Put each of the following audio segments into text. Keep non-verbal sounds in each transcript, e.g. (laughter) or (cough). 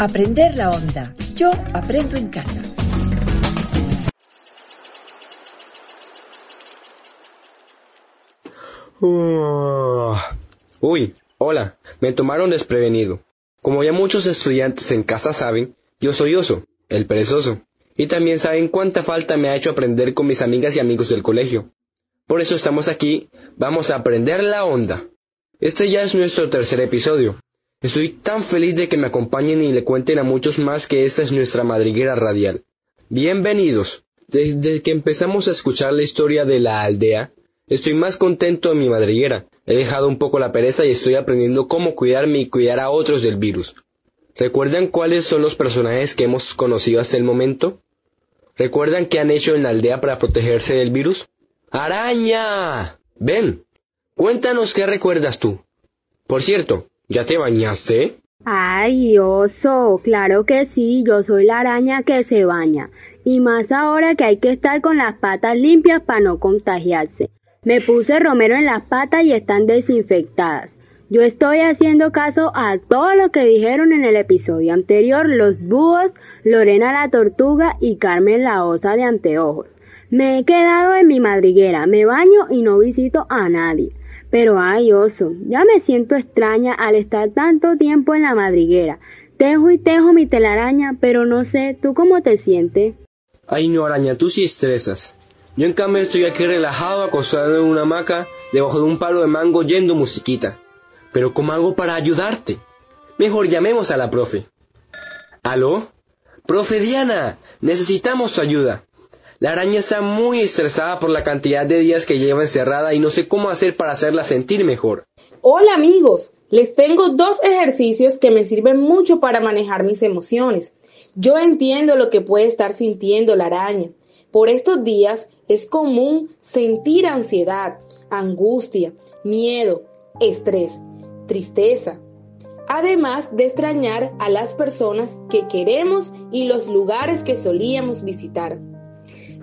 Aprender la onda. Yo aprendo en casa. Uy, hola, me tomaron desprevenido. Como ya muchos estudiantes en casa saben, yo soy oso, el perezoso. Y también saben cuánta falta me ha hecho aprender con mis amigas y amigos del colegio. Por eso estamos aquí, vamos a aprender la onda. Este ya es nuestro tercer episodio. Estoy tan feliz de que me acompañen y le cuenten a muchos más que esta es nuestra madriguera radial. Bienvenidos. Desde que empezamos a escuchar la historia de la aldea, estoy más contento en mi madriguera. He dejado un poco la pereza y estoy aprendiendo cómo cuidarme y cuidar a otros del virus. ¿Recuerdan cuáles son los personajes que hemos conocido hasta el momento? ¿Recuerdan qué han hecho en la aldea para protegerse del virus? ¡Araña! Ven, cuéntanos qué recuerdas tú. Por cierto, ¿Ya te bañaste? Ay, oso, claro que sí, yo soy la araña que se baña. Y más ahora que hay que estar con las patas limpias para no contagiarse. Me puse romero en las patas y están desinfectadas. Yo estoy haciendo caso a todo lo que dijeron en el episodio anterior los búhos, Lorena la tortuga y Carmen la osa de anteojos. Me he quedado en mi madriguera, me baño y no visito a nadie. Pero ay, oso, ya me siento extraña al estar tanto tiempo en la madriguera. Tejo y tejo mi telaraña, pero no sé, ¿tú cómo te sientes? Ay, no, araña, tú sí estresas. Yo en cambio estoy aquí relajado, acostado en una hamaca, debajo de un palo de mango, yendo musiquita. Pero ¿cómo hago para ayudarte? Mejor llamemos a la profe. ¿Aló? Profe Diana, necesitamos su ayuda. La araña está muy estresada por la cantidad de días que lleva encerrada y no sé cómo hacer para hacerla sentir mejor. Hola amigos, les tengo dos ejercicios que me sirven mucho para manejar mis emociones. Yo entiendo lo que puede estar sintiendo la araña. Por estos días es común sentir ansiedad, angustia, miedo, estrés, tristeza, además de extrañar a las personas que queremos y los lugares que solíamos visitar.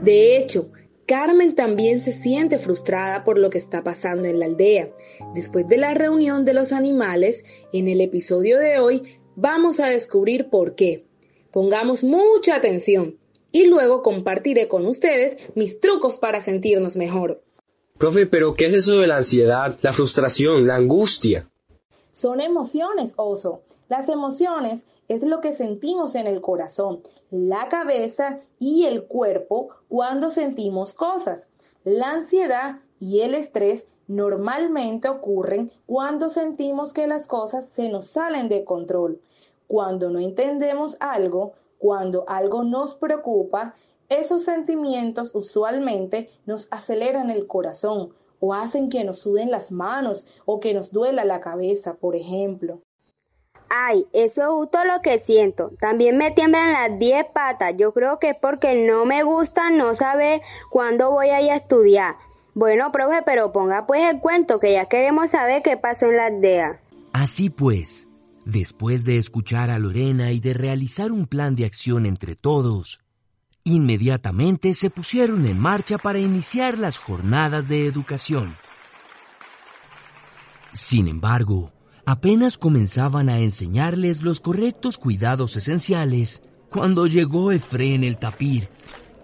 De hecho, Carmen también se siente frustrada por lo que está pasando en la aldea. Después de la reunión de los animales, en el episodio de hoy vamos a descubrir por qué. Pongamos mucha atención y luego compartiré con ustedes mis trucos para sentirnos mejor. Profe, pero ¿qué es eso de la ansiedad, la frustración, la angustia? Son emociones, oso. Las emociones es lo que sentimos en el corazón, la cabeza y el cuerpo cuando sentimos cosas. La ansiedad y el estrés normalmente ocurren cuando sentimos que las cosas se nos salen de control, cuando no entendemos algo, cuando algo nos preocupa, esos sentimientos usualmente nos aceleran el corazón o hacen que nos suden las manos o que nos duela la cabeza, por ejemplo. Ay, eso es justo lo que siento. También me tiemblan las diez patas. Yo creo que es porque no me gusta no saber cuándo voy a ir a estudiar. Bueno, profe, pero ponga pues el cuento que ya queremos saber qué pasó en la aldea. Así pues, después de escuchar a Lorena y de realizar un plan de acción entre todos, inmediatamente se pusieron en marcha para iniciar las jornadas de educación. Sin embargo, apenas comenzaban a enseñarles los correctos cuidados esenciales cuando llegó Efrén el tapir,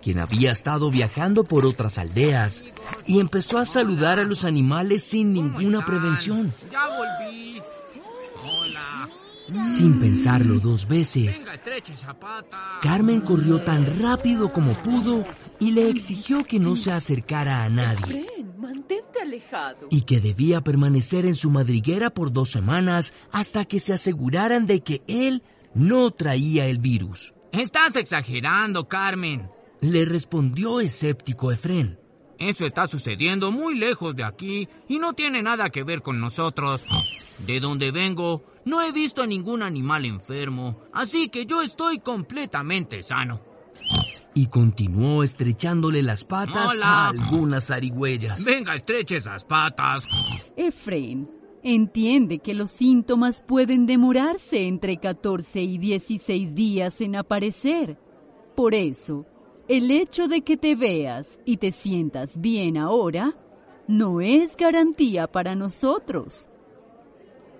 quien había estado viajando por otras aldeas y empezó a saludar a los animales sin ninguna prevención. Ya volví. Hola. Sin pensarlo dos veces, Carmen corrió tan rápido como pudo y le exigió que no se acercara a nadie y que debía permanecer en su madriguera por dos semanas hasta que se aseguraran de que él no traía el virus. Estás exagerando, Carmen. Le respondió escéptico Efren. Eso está sucediendo muy lejos de aquí y no tiene nada que ver con nosotros. De donde vengo, no he visto a ningún animal enfermo, así que yo estoy completamente sano. Y continuó estrechándole las patas a algunas zarigüeyas. Venga, estreche esas patas. Efraín, entiende que los síntomas pueden demorarse entre 14 y 16 días en aparecer. Por eso, el hecho de que te veas y te sientas bien ahora no es garantía para nosotros.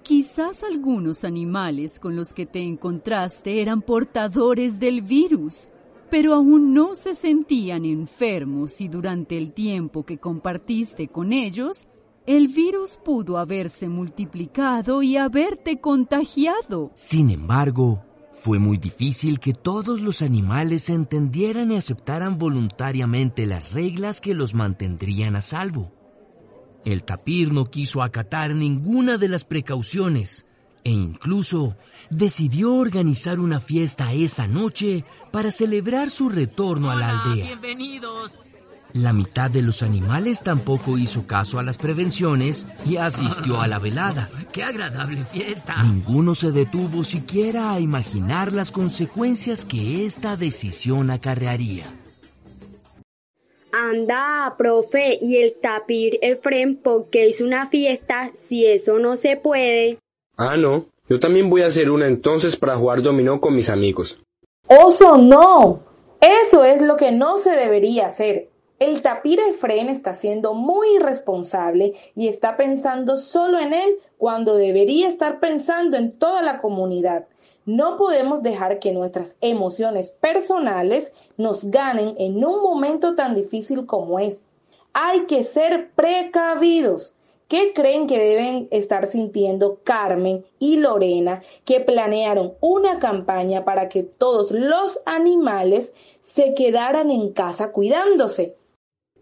Quizás algunos animales con los que te encontraste eran portadores del virus, pero aún no se sentían enfermos y durante el tiempo que compartiste con ellos, el virus pudo haberse multiplicado y haberte contagiado. Sin embargo, fue muy difícil que todos los animales entendieran y aceptaran voluntariamente las reglas que los mantendrían a salvo. El tapir no quiso acatar ninguna de las precauciones e incluso decidió organizar una fiesta esa noche para celebrar su retorno a la aldea. Bienvenidos. La mitad de los animales tampoco hizo caso a las prevenciones y asistió a la velada. (laughs) ¡Qué agradable fiesta! Ninguno se detuvo siquiera a imaginar las consecuencias que esta decisión acarrearía. Anda, profe, y el tapir Efrem, ¿por qué hizo una fiesta si eso no se puede? Ah, no. Yo también voy a hacer una entonces para jugar dominó con mis amigos. Oso, no. Eso es lo que no se debería hacer. El tapir Efrén está siendo muy irresponsable y está pensando solo en él cuando debería estar pensando en toda la comunidad. No podemos dejar que nuestras emociones personales nos ganen en un momento tan difícil como este. Hay que ser precavidos. ¿Qué creen que deben estar sintiendo Carmen y Lorena que planearon una campaña para que todos los animales se quedaran en casa cuidándose?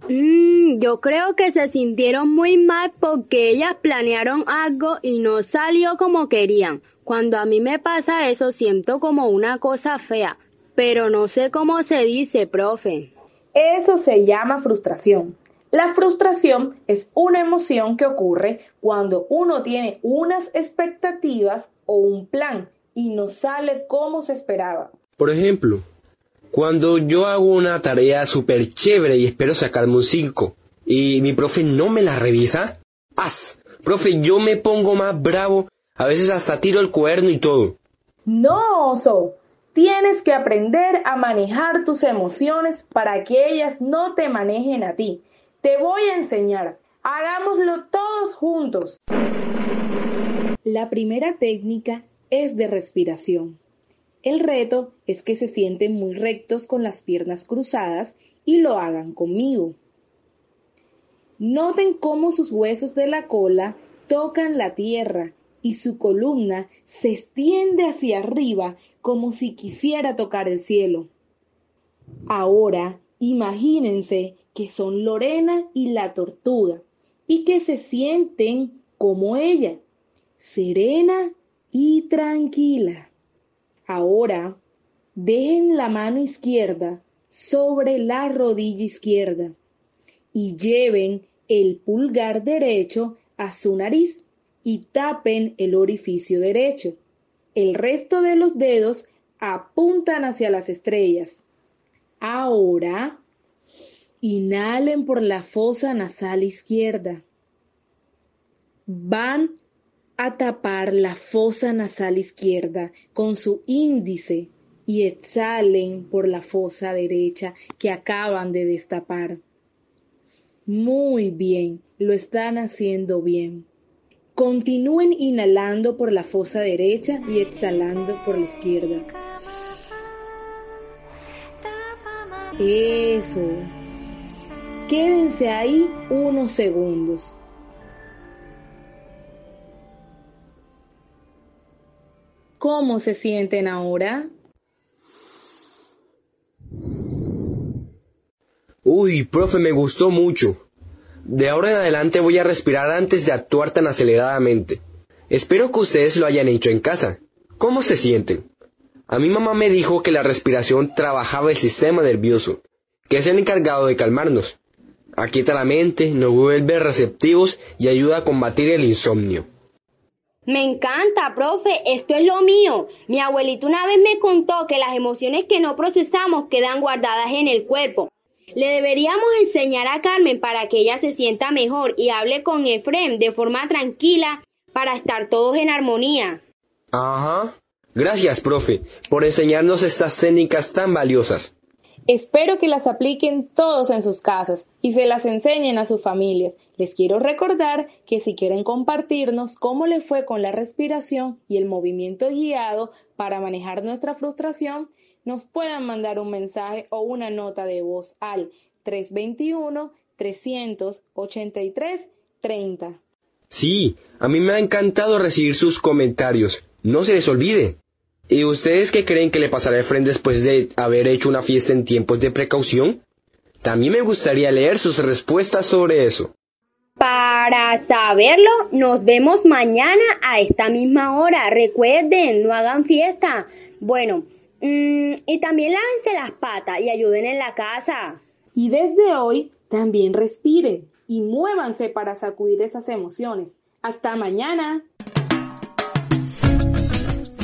Mm, yo creo que se sintieron muy mal porque ellas planearon algo y no salió como querían. Cuando a mí me pasa eso siento como una cosa fea, pero no sé cómo se dice, profe. Eso se llama frustración. La frustración es una emoción que ocurre cuando uno tiene unas expectativas o un plan y no sale como se esperaba. Por ejemplo, cuando yo hago una tarea súper chévere y espero sacarme un 5 y mi profe no me la revisa, ¡as! Profe, yo me pongo más bravo a veces hasta tiro el cuerno y todo. No, oso. Tienes que aprender a manejar tus emociones para que ellas no te manejen a ti. Te voy a enseñar. Hagámoslo todos juntos. La primera técnica es de respiración. El reto es que se sienten muy rectos con las piernas cruzadas y lo hagan conmigo. Noten cómo sus huesos de la cola tocan la tierra y su columna se extiende hacia arriba como si quisiera tocar el cielo. Ahora imagínense que son Lorena y la tortuga y que se sienten como ella, serena y tranquila. Ahora dejen la mano izquierda sobre la rodilla izquierda y lleven el pulgar derecho a su nariz y tapen el orificio derecho. El resto de los dedos apuntan hacia las estrellas. Ahora, inhalen por la fosa nasal izquierda. Van a tapar la fosa nasal izquierda con su índice y exhalen por la fosa derecha que acaban de destapar. Muy bien, lo están haciendo bien. Continúen inhalando por la fosa derecha y exhalando por la izquierda. Eso. Quédense ahí unos segundos. ¿Cómo se sienten ahora? Uy, profe, me gustó mucho. De ahora en adelante voy a respirar antes de actuar tan aceleradamente. Espero que ustedes lo hayan hecho en casa. ¿Cómo se sienten? A mi mamá me dijo que la respiración trabajaba el sistema nervioso, que es el encargado de calmarnos. Aquieta la mente, nos vuelve receptivos y ayuda a combatir el insomnio. Me encanta, profe, esto es lo mío. Mi abuelito una vez me contó que las emociones que no procesamos quedan guardadas en el cuerpo. Le deberíamos enseñar a Carmen para que ella se sienta mejor y hable con Efrem de forma tranquila para estar todos en armonía. Ajá. Gracias, profe, por enseñarnos estas técnicas tan valiosas. Espero que las apliquen todos en sus casas y se las enseñen a sus familias. Les quiero recordar que si quieren compartirnos cómo le fue con la respiración y el movimiento guiado para manejar nuestra frustración, nos puedan mandar un mensaje o una nota de voz al 321-383-30. Sí, a mí me ha encantado recibir sus comentarios. No se les olvide. ¿Y ustedes qué creen que le pasará a Efren después de haber hecho una fiesta en tiempos de precaución? También me gustaría leer sus respuestas sobre eso. Para saberlo, nos vemos mañana a esta misma hora. Recuerden, no hagan fiesta. Bueno, mm, y también lávense las patas y ayuden en la casa. Y desde hoy, también respiren y muévanse para sacudir esas emociones. Hasta mañana.